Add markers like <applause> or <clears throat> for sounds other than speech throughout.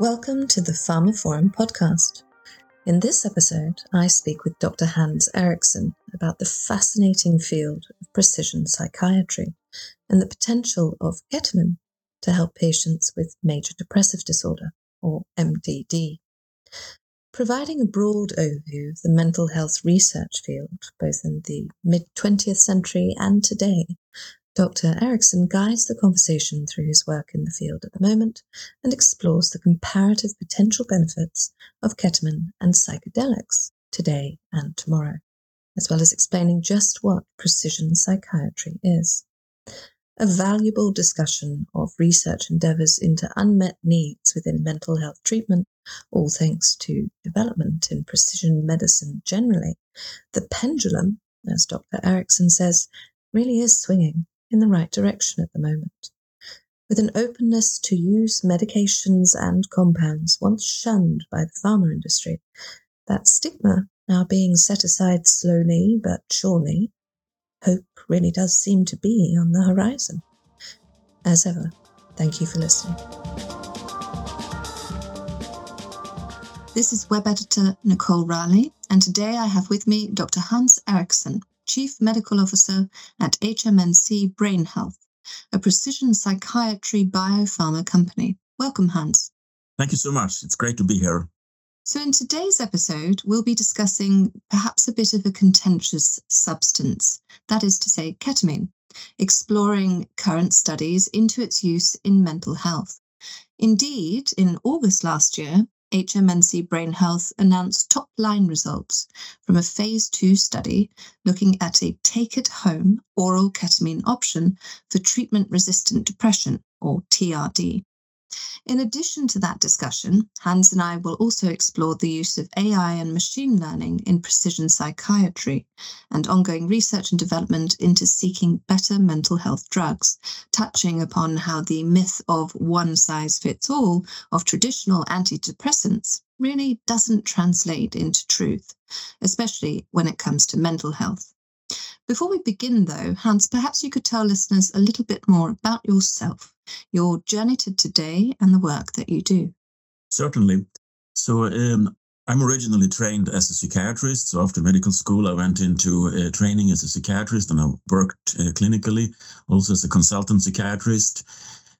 Welcome to the pharmaphorum podcast. In this episode, I speak with Dr. Hans Eriksson about the fascinating field of precision psychiatry and the potential of ketamine to help patients with major depressive disorder, or MDD. Providing a broad overview of the mental health research field, both in the mid 20th century and today, Dr. Eriksson guides the conversation through his work in the field at the moment and explores the comparative potential benefits of ketamine and psychedelics today and tomorrow, as well as explaining just what precision psychiatry is. A valuable discussion of research endeavors into unmet needs within mental health treatment, all thanks to development in precision medicine generally. The pendulum, as Dr. Eriksson says, really is swinging in the right direction at the moment. With an openness to use medications and compounds once shunned by the pharma industry, that stigma now being set aside slowly but surely, hope really does seem to be on the horizon. As ever, thank you for listening. This is web editor Nicole Raleigh, and today I have with me Dr. Hans Eriksson, Chief Medical Officer at HMNC Brain Health, a precision psychiatry biopharma company. Welcome, Hans. Thank you so much. It's great to be here. So, in today's episode, we'll be discussing perhaps a bit of a contentious substance, that is to say, ketamine, exploring current studies into its use in mental health. Indeed, in August last year, HMNC Brain Health announced top line results from a phase two study looking at a take at home oral ketamine option for treatment resistant depression, or TRD. In addition to that discussion, Hans and I will also explore the use of AI and machine learning in precision psychiatry and ongoing research and development into seeking better mental health drugs, touching upon how the myth of one size fits all of traditional antidepressants really doesn't translate into truth, especially when it comes to mental health. Before we begin, though, Hans, perhaps you could tell listeners a little bit more about yourself, your journey to today, and the work that you do. Certainly. So, um, I'm originally trained as a psychiatrist. So, after medical school, I went into uh, training as a psychiatrist and I worked uh, clinically, also as a consultant psychiatrist.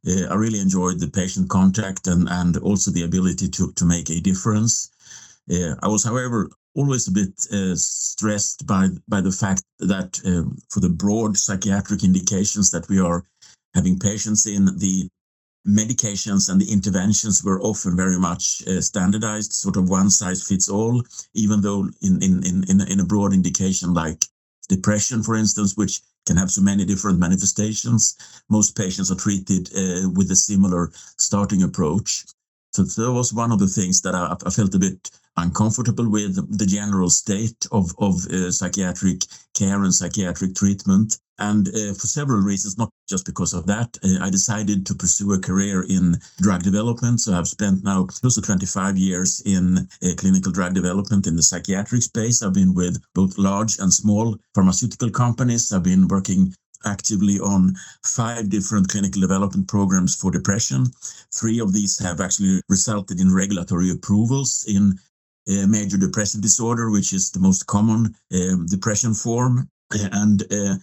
Uh, I really enjoyed the patient contact and, and also the ability to, to make a difference. Uh, I was, however, always a bit uh, stressed by by the fact that um, for the broad psychiatric indications that we are having patients in, the medications and the interventions were often very much uh, standardized, sort of one size fits all. Even though in in in in a broad indication like depression, for instance, which can have so many different manifestations, most patients are treated uh, with a similar starting approach. So that was one of the things that I, I felt a bit uncomfortable with the general state of, of uh, psychiatric care and psychiatric treatment. And uh, for several reasons, not just because of that, uh, I decided to pursue a career in drug development. So I've spent now close to 25 years in uh, clinical drug development in the psychiatric space. I've been with both large and small pharmaceutical companies. I've been working actively on five different clinical development programs for depression. Three of these have actually resulted in regulatory approvals in uh, major depressive disorder, which is the most common uh, depression form. And uh,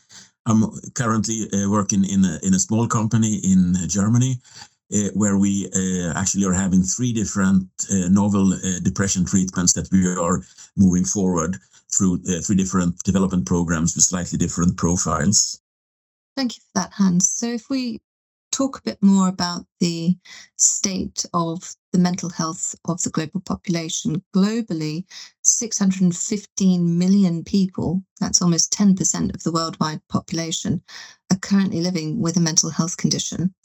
I'm currently uh, working in a, in a small company in Germany. Uh, where we uh, actually are having three different novel depression treatments that we are moving forward through three different development programs with slightly different profiles. Thank you for that, Hans. So, if we talk a bit more about the state of the mental health of the global population, globally, 615 million people, that's almost 10% of the worldwide population, are currently living with a mental health condition.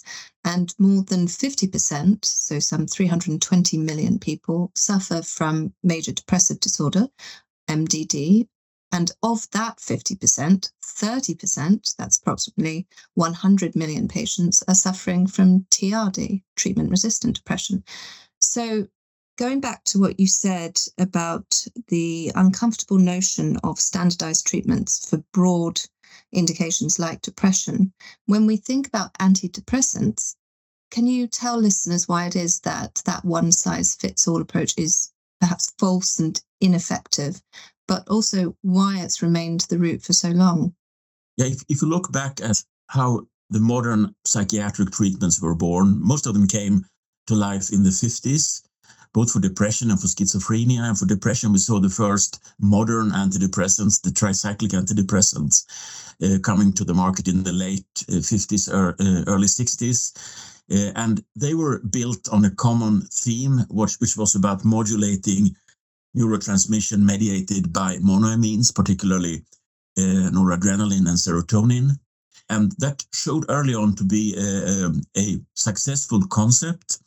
And more than 50%, so some 320 million people, suffer from major depressive disorder, MDD, and of that 50%, 30%, that's approximately 100 million patients, are suffering from TRD, treatment resistant depression. So, going back to what you said about the uncomfortable notion of standardized treatments for broad indications like depression, when we think about antidepressants, can you tell listeners why it is that that one size fits all approach is perhaps false and ineffective, but also why it's remained the route for so long? Yeah, if, if you look back at how the modern psychiatric treatments were born, most of them came to life in the 50s both for depression and for schizophrenia. And for depression, we saw the first modern antidepressants, the tricyclic antidepressants, uh, coming to the market in the late uh, 50s or uh, early 60s. Uh, and they were built on a common theme, which, which was about modulating neurotransmission mediated by monoamines, particularly uh, noradrenaline and serotonin. And that showed early on to be a, um, a successful concept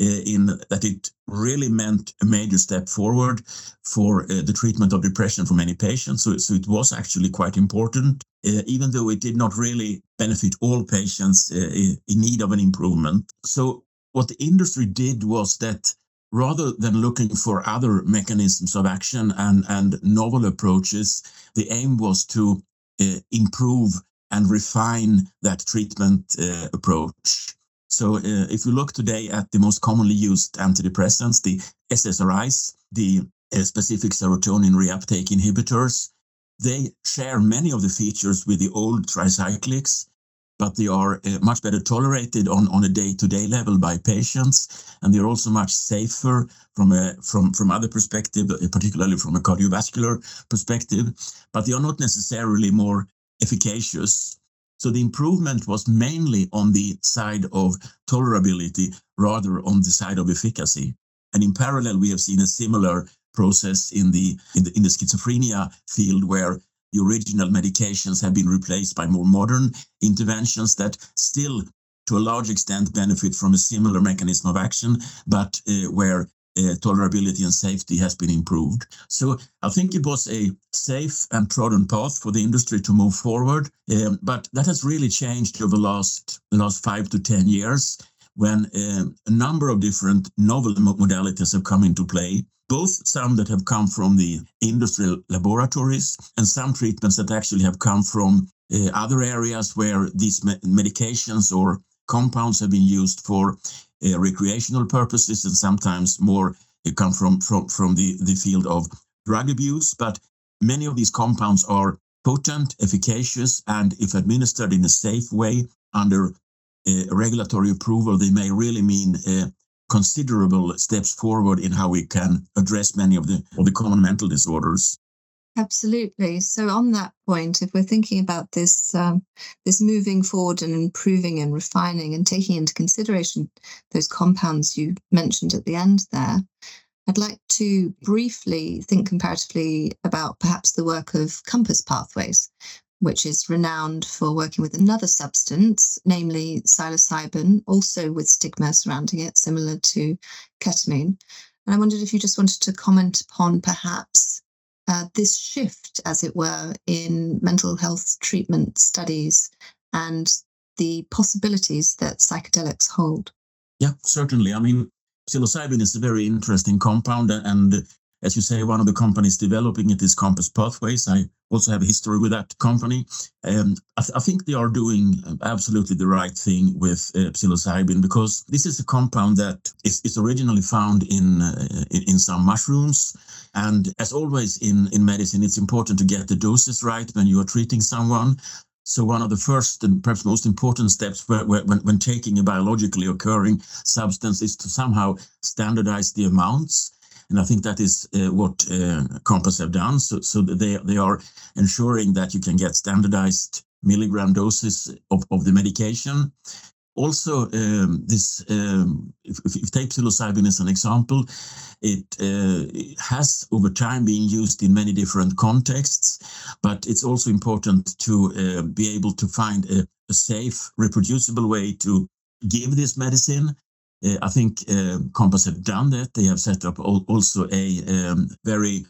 uh, in that it really meant a major step forward for uh, the treatment of depression for many patients. So, so it was actually quite important, uh, even though it did not really benefit all patients uh, in need of an improvement. So what the industry did was that rather than looking for other mechanisms of action and, and novel approaches, the aim was to uh, improve and refine that treatment uh, approach. So uh, if you look today at the most commonly used antidepressants, the SSRIs, the uh, specific serotonin reuptake inhibitors, they share many of the features with the old tricyclics, but they are uh, much better tolerated on, on a day-to-day level by patients, and they're also much safer from a from from other perspective, uh, particularly from a cardiovascular perspective. But they are not necessarily more efficacious so the improvement was mainly on the side of tolerability rather on the side of efficacy. And in parallel, we have seen a similar process in the, in the, in the schizophrenia field where the original medications have been replaced by more modern interventions that still to a large extent benefit from a similar mechanism of action, but uh, where uh, tolerability and safety has been improved. So I think it was a safe and trodden path for the industry to move forward. Um, but that has really changed over the last, the last five to 10 years when uh, a number of different novel modalities have come into play, both some that have come from the industrial laboratories and some treatments that actually have come from uh, other areas where these me medications or compounds have been used for uh, recreational purposes and sometimes more uh, come from, from, from the, the field of drug abuse. But many of these compounds are potent, efficacious, and if administered in a safe way under uh, regulatory approval, they may really mean uh, considerable steps forward in how we can address many of the, of the common mental disorders. Absolutely. So on that point, if we're thinking about this um, this moving forward and improving and refining and taking into consideration those compounds you mentioned at the end there, I'd like to briefly think comparatively about perhaps the work of Compass Pathways, which is renowned for working with another substance, namely psilocybin, also with stigma surrounding it, similar to ketamine. And I wondered if you just wanted to comment upon perhaps uh, this shift, as it were, in mental health treatment studies and the possibilities that psychedelics hold? Yeah, certainly. I mean, psilocybin is a very interesting compound, and as you say, one of the companies developing it is Compass Pathways. I also have a history with that company. Um, I, th- I, think they are doing absolutely the right thing with uh, psilocybin because this is a compound that is, is originally found in, uh, in, in some mushrooms. And as always in in medicine, it's important to get the doses right when you are treating someone. So one of the first and perhaps most important steps when, when taking a biologically occurring substance is to somehow standardize the amounts and I think that is uh, what uh, Compass have done. So, they are ensuring that you can get standardized milligram doses of, the medication. Also, um, this um, if, if, take psilocybin as an example, it, uh, has over time been used in many different contexts, but it's also important to be able to find a, safe, reproducible way to give this medicine I think uh, Compass have done that. They have set up also a um, very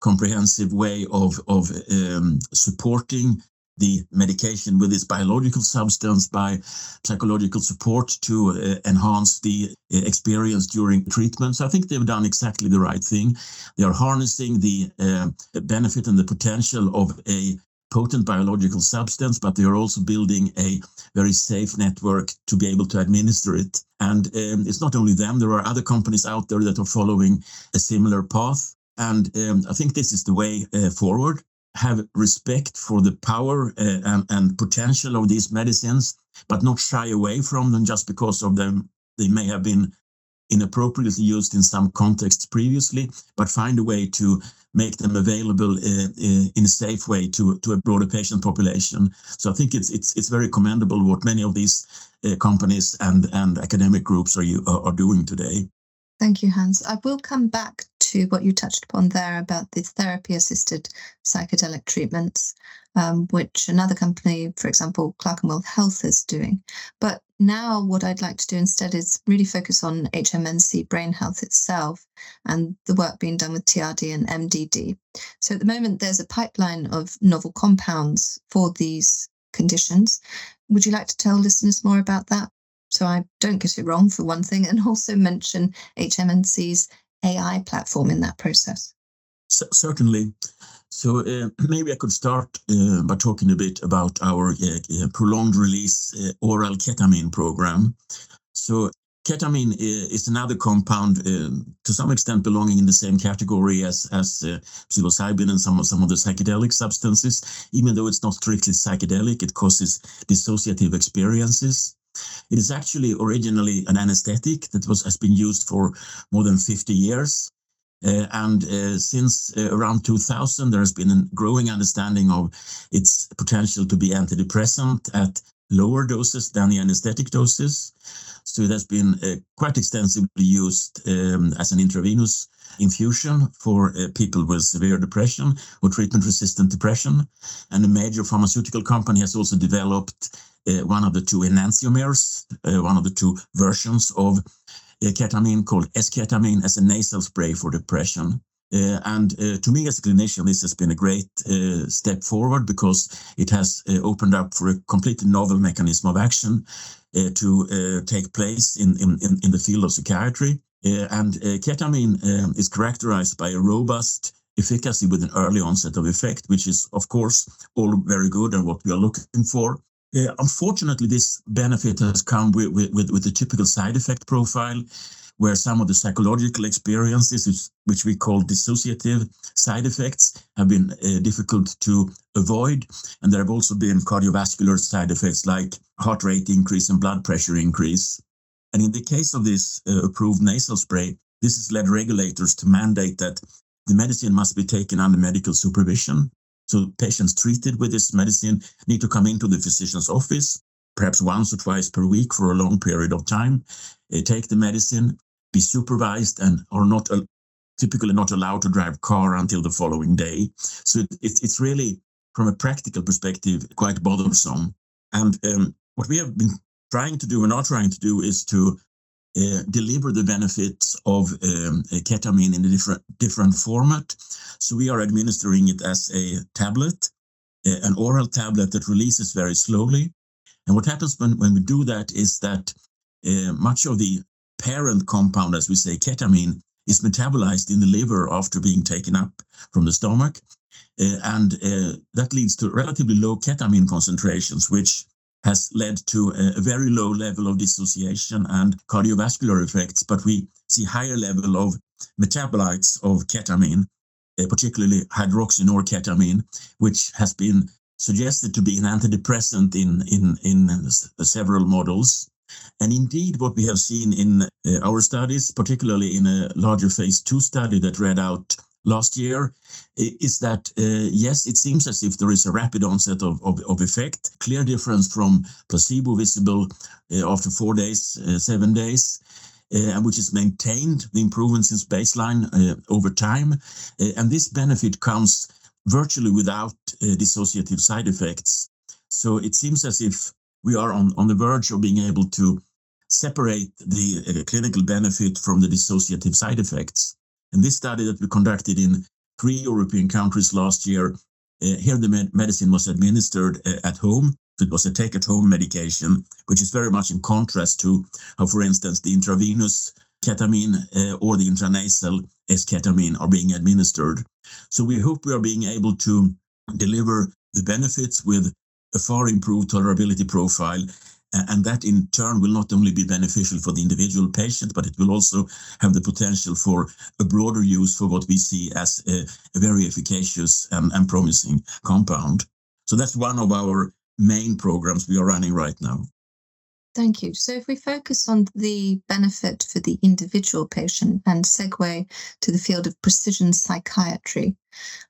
comprehensive way of, of um, supporting the medication with this biological substance by psychological support to uh, enhance the experience during treatment. So I think they've done exactly the right thing. They are harnessing the uh, benefit and the potential of a potent biological substance, but they are also building a very safe network to be able to administer it. And um, it's not only them, there are other companies out there that are following a similar path. And um, I think this is the way uh, forward. Have respect for the power uh, and, and potential of these medicines, but not shy away from them just because of them. They may have been inappropriately used in some contexts previously, but find a way to make them available uh, uh, in a safe way to, to a broader patient population. So I think it's it's it's very commendable what many of these uh, companies and and academic groups are you are doing today. Thank you, Hans. I will come back to what you touched upon there about the therapy assisted psychedelic treatments, um, which another company, for example, Clerkenwell Health, is doing. But now, what I'd like to do instead is really focus on HMNC brain health itself and the work being done with TRD and MDD. So, at the moment, there's a pipeline of novel compounds for these conditions. Would you like to tell listeners more about that? So, I don't get it wrong, for one thing, and also mention HMNC's AI platform in that process. certainly. So uh, <clears throat> maybe I could start uh, by talking a bit about our uh, prolonged release uh, oral ketamine program. So ketamine uh, is another compound um, to some extent belonging in the same category as, as uh, psilocybin and some of, some of the psychedelic substances. Even though it's not strictly psychedelic, it causes dissociative experiences. It is actually originally an anesthetic that was has been used for more than 50 years. Uh, and uh, since uh, around 2000, there has been a growing understanding of its potential to be antidepressant at lower doses than the anesthetic doses. So it has been uh, quite extensively used um, as an intravenous infusion for uh, people with severe depression or treatment resistant depression. And a major pharmaceutical company has also developed one of the two enantiomers, one of the two versions of ketamine called esketamine as a nasal spray for depression. Uh, and uh, to me as a clinician, this has been a great uh, step forward because it has uh, opened up for a completely novel mechanism of action uh, to uh, take place in, in, in the field of psychiatry. and ketamine um, is characterized by a robust efficacy with an early onset of effect, which is, of course, all very good and what we are looking for. Uh, unfortunately, this benefit has come with, with, with, the typical side effect profile, where some of the psychological experiences, which we call dissociative side effects, have been uh, difficult to avoid. And there have also been cardiovascular side effects like heart rate increase and blood pressure increase. And in the case of this uh, approved nasal spray, this has led regulators to mandate that the medicine must be taken under medical supervision so patients treated with this medicine need to come into the physician's office, perhaps once or twice per week for a long period of time, take the medicine, be supervised, and are not typically not allowed to drive car until the following day. So it, it's really, from a practical perspective, quite bothersome. And um, what we have been trying to do and are trying to do is to uh, deliver the benefits of um, ketamine in a different different format. So we are administering it as a tablet, uh, an oral tablet that releases very slowly. And what happens when, when we do that is that uh, much of the parent compound, as we say, ketamine, is metabolized in the liver after being taken up from the stomach. Uh, and that leads to relatively low ketamine concentrations, which has led to a, very low level of dissociation and cardiovascular effects, but we see higher level of metabolites of ketamine, uh, particularly hydroxynorketamine, which has been suggested to be an antidepressant in, in, in several models. And indeed, what we have seen in uh, our studies, particularly in a larger phase two study that read out last year is that uh, yes, it seems as if there is a rapid onset of, of, of effect, clear difference from placebo visible uh, after four days, uh, seven days. Uh, and which is maintained the improvement since baseline uh, over time. Uh, and this benefit comes virtually without dissociative side effects. So it seems as if we are on, on the verge of being able to separate the clinical benefit from the dissociative side effects. In this study that we conducted in three European countries last year, uh, here the med medicine was administered uh, at home. It was a take at home medication, which is very much in contrast to how, for instance, the intravenous ketamine uh, or the intranasal esketamine are being administered. So we hope we are being able to deliver the benefits with a far improved tolerability profile. And that in turn will not only be beneficial for the individual patient, but it will also have the potential for a broader use for what we see as a, a very efficacious and, and promising compound. So that's one of our main programs we are running right now. Thank you. So, if we focus on the benefit for the individual patient and segue to the field of precision psychiatry,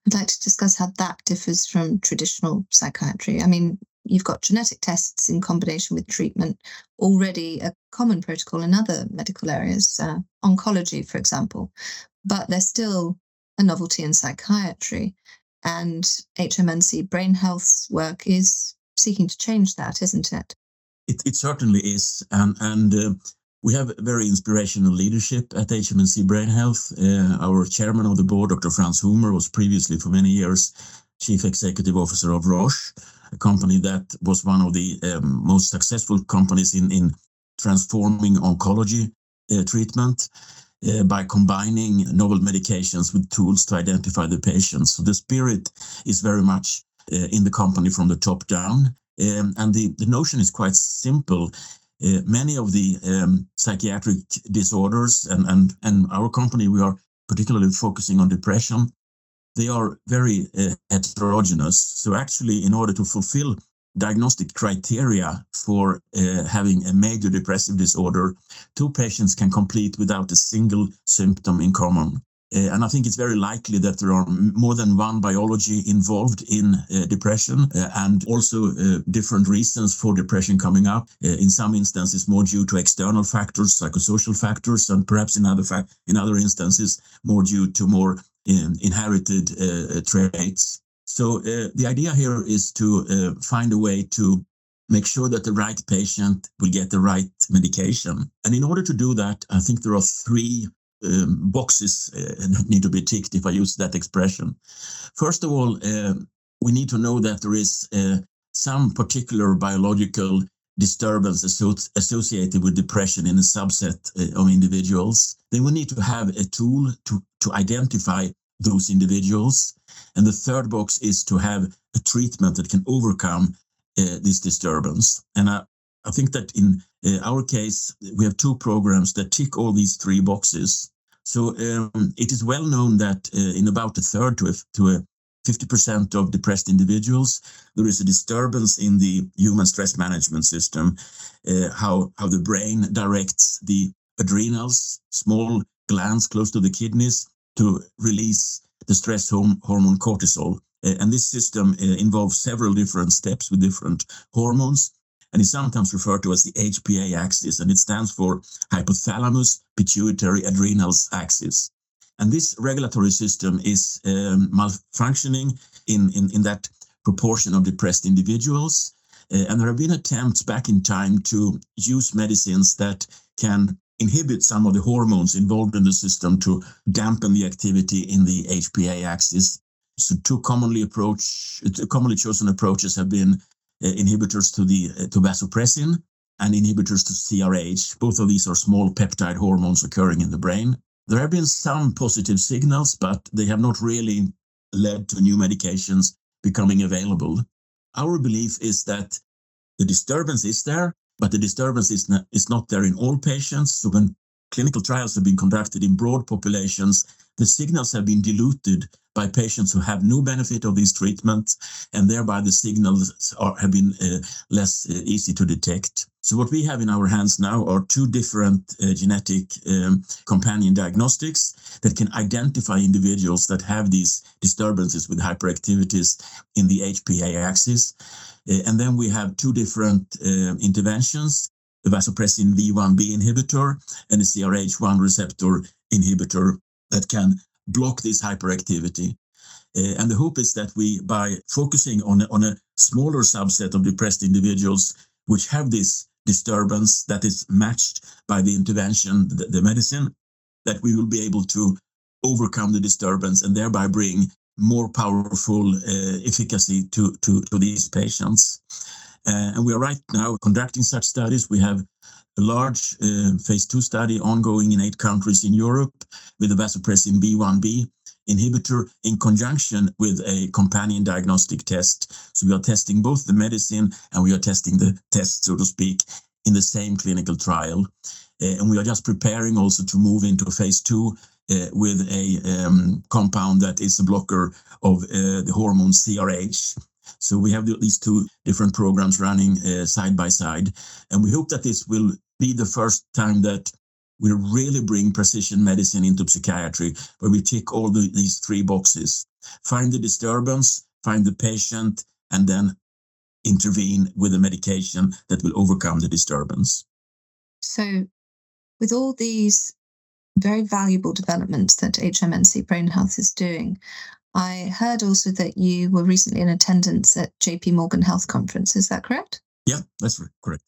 I'd like to discuss how that differs from traditional psychiatry. I mean, you've got genetic tests in combination with treatment, already a common protocol in other medical areas, uh, oncology, for example, but they're still a novelty in psychiatry. And HMNC Brain Health's work is seeking to change that, isn't it? It, it certainly is. And, and uh, we have very inspirational leadership at HMNC Brain Health. Uh, our chairman of the board, Dr. Franz Humer, was previously for many years chief executive officer of Roche, a company that was one of the um, most successful companies in, in transforming oncology uh, treatment. Uh, by combining novel medications with tools to identify the patients. So the spirit is very much uh, in the company from the top down. Um, and the, the notion is quite simple. Uh, many of the um, psychiatric disorders and, and, and our company, we are particularly focusing on depression. They are very uh, heterogeneous. So actually, in order to fulfill diagnostic criteria for uh, having a major depressive disorder, two patients can complete without a single symptom in common. Uh, and I think it's very likely that there are more than one biology involved in uh, depression uh, and also uh, different reasons for depression coming up. Uh, in some instances, more due to external factors, psychosocial factors, and perhaps in other, fa- in other instances, more due to more um, inherited uh, traits. So the idea here is to find a way to make sure that the right patient will get the right medication. And in order to do that, I think there are three um, boxes uh, need to be ticked, if I use that expression. First of all, uh, we need to know that there is uh, some particular biological disturbance associated with depression in a subset uh, of individuals. Then we need to have a tool to, to identify those individuals. And the third box is to have a treatment that can overcome uh, this disturbance. And I, I think that in uh, our case, we have two programs that tick all these three boxes. So um, it is well known that uh, in about a third to a, to a 50% of depressed individuals, there is a disturbance in the human stress management system, uh, how, how the brain directs the adrenals, small glands close to the kidneys, to release the stress hormone cortisol. Uh, and this system uh, involves several different steps with different hormones and is sometimes referred to as the HPA axis, and it stands for hypothalamus pituitary adrenals axis. And this regulatory system is um, malfunctioning in, in, in that proportion of depressed individuals. Uh, and there have been attempts back in time to use medicines that can inhibit some of the hormones involved in the system to dampen the activity in the HPA axis. So two commonly approach, commonly chosen approaches have been uh, inhibitors to the uh, to vasopressin and inhibitors to CRH. Both of these are small peptide hormones occurring in the brain. There have been some positive signals, but they have not really led to new medications becoming available. Our belief is that the disturbance is there, but the disturbance is not, is not there in all patients. So when clinical trials have been conducted in broad populations, the signals have been diluted by patients who have no benefit of these treatments, and thereby the signals are, have been uh, less uh, easy to detect. So what we have in our hands now are two different uh, genetic um, companion diagnostics that can identify individuals that have these disturbances with hyperactivities in the HPA axis. Uh, and then we have two different uh, interventions, the vasopressin V1B inhibitor and the CRH1 receptor inhibitor that can block this hyperactivity. Uh, and the hope is that we, by focusing on a, on a smaller subset of depressed individuals which have this disturbance that is matched by the intervention, the, the medicine, that we will be able to overcome the disturbance and thereby bring more powerful uh, efficacy to, these patients. Uh, and we are right now conducting such studies. We have a large uh, phase two study ongoing in eight countries in Europe with the vasopressin V1B inhibitor in conjunction with a companion diagnostic test. So we are testing both the medicine and we are testing the test, so to speak, in the same clinical trial. And we are just preparing also to move into phase two uh, with a um, compound that is a blocker of uh, the hormone CRH. So we have these two different programs running uh, side by side, and we hope that this will be the first time that we really bring precision medicine into psychiatry, where we tick all the, these three boxes: find the disturbance, find the patient, and then intervene with a medication that will overcome the disturbance. So, with all these very valuable developments that HMNC Brain Health is doing, I heard also that you were recently in attendance at JP Morgan Health Conference. Is that correct? Yeah, that's correct.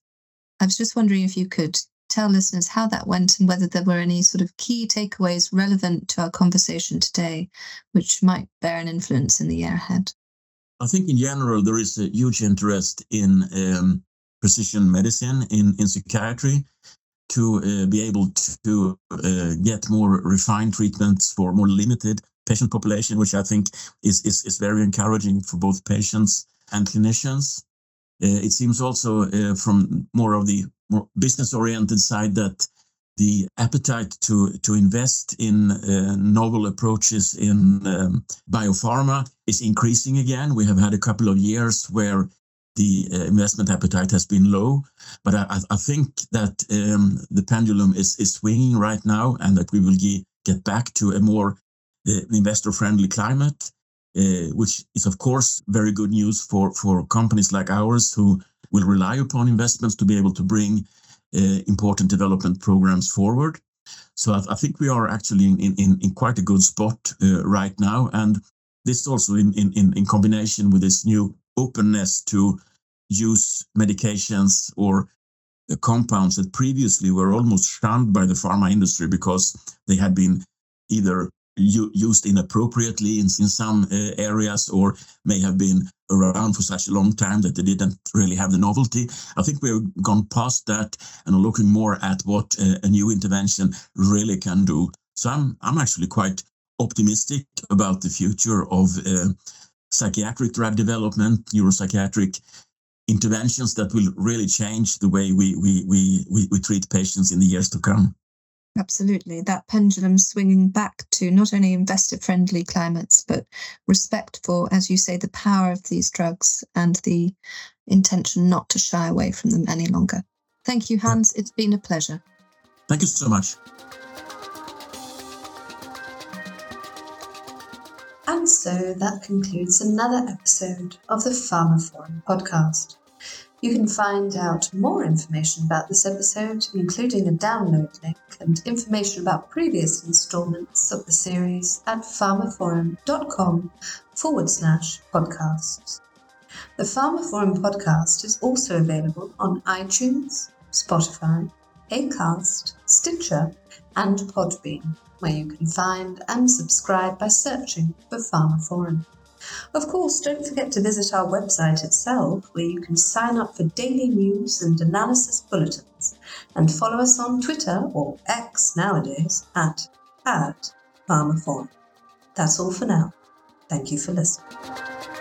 I was just wondering if you could tell listeners how that went and whether there were any sort of key takeaways relevant to our conversation today, which might bear an influence in the year ahead. I think in general, there is a huge interest in um, precision medicine in, in psychiatry to uh, be able to uh, get more refined treatments for more limited patient population, which I think is, is, is very encouraging for both patients and clinicians. Uh, it seems also from more of the more business oriented side that the appetite to, to invest in uh, novel approaches in um, biopharma is increasing again. We have had a couple of years where the uh, investment appetite has been low, but I, I think that um, the pendulum is, is swinging right now and that we will ge- get back to a more uh, investor friendly climate, uh, which is, of course, very good news for, for companies like ours who will rely upon investments to be able to bring uh, important development programs forward. So I, I, think we are actually in, in, in quite a good spot uh, right now. And this also in, in, in combination with this new openness to use medications or compounds that previously were almost shunned by the pharma industry because they had been either used inappropriately in, in some uh, areas or may have been around for such a long time that they didn't really have the novelty. I think we've gone past that and are looking more at what uh, a new intervention really can do. So I'm I'm actually quite optimistic about the future of uh, psychiatric drug development, neuropsychiatric interventions that will really change the way we, we, we, we, we treat patients in the years to come. Absolutely. That pendulum swinging back to not only investor friendly climates, but respect for, as you say, the power of these drugs and the intention not to shy away from them any longer. Thank you, Hans. It's been a pleasure. Thank you so much. And so that concludes another episode of the pharmaphorum podcast. You can find out more information about this episode, including a download link and information about previous installments of the series at pharmaphorum.com forward slash podcasts. The pharmaphorum podcast is also available on iTunes, Spotify, Acast, Stitcher, and Podbean, where you can find and subscribe by searching for pharmaphorum. Of course, don't forget to visit our website itself, where you can sign up for daily news and analysis bulletins, and follow us on Twitter, or X nowadays, at, at pharmaphorum. That's all for now. Thank you for listening.